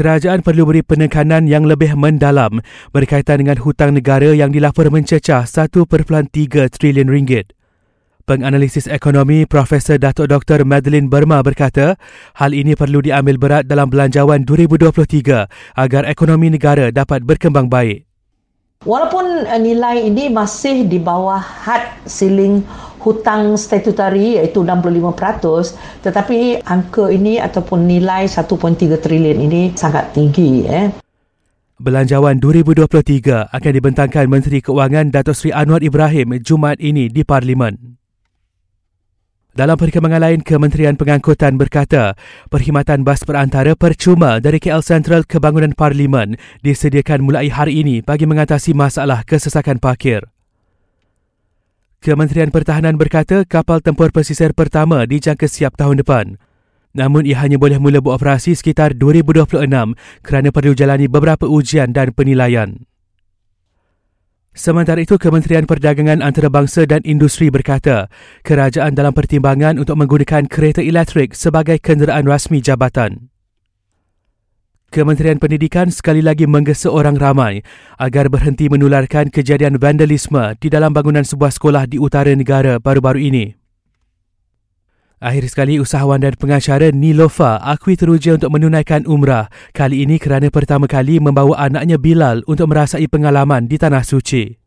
kerajaan perlu beri penekanan yang lebih mendalam berkaitan dengan hutang negara yang dilapor mencecah 1.3 trilion ringgit. Penganalisis ekonomi Profesor Datuk Dr. Madeline Burma berkata, hal ini perlu diambil berat dalam belanjawan 2023 agar ekonomi negara dapat berkembang baik. Walaupun eh, nilai ini masih di bawah had ceiling hutang statutari iaitu 65%, tetapi angka ini ataupun nilai 1.3 trilion ini sangat tinggi. Eh. Belanjawan 2023 akan dibentangkan Menteri Keuangan Datuk Seri Anwar Ibrahim Jumaat ini di Parlimen. Dalam perkembangan lain, Kementerian Pengangkutan berkata, perkhidmatan bas perantara percuma dari KL Central ke bangunan Parlimen disediakan mulai hari ini bagi mengatasi masalah kesesakan parkir. Kementerian Pertahanan berkata kapal tempur pesisir pertama dijangka siap tahun depan. Namun ia hanya boleh mula beroperasi sekitar 2026 kerana perlu jalani beberapa ujian dan penilaian. Sementara itu, Kementerian Perdagangan Antarabangsa dan Industri berkata, kerajaan dalam pertimbangan untuk menggunakan kereta elektrik sebagai kenderaan rasmi jabatan. Kementerian Pendidikan sekali lagi menggesa orang ramai agar berhenti menularkan kejadian vandalisme di dalam bangunan sebuah sekolah di utara negara baru-baru ini. Akhir sekali, usahawan dan pengacara Nilofa akui teruja untuk menunaikan umrah kali ini kerana pertama kali membawa anaknya Bilal untuk merasai pengalaman di Tanah Suci.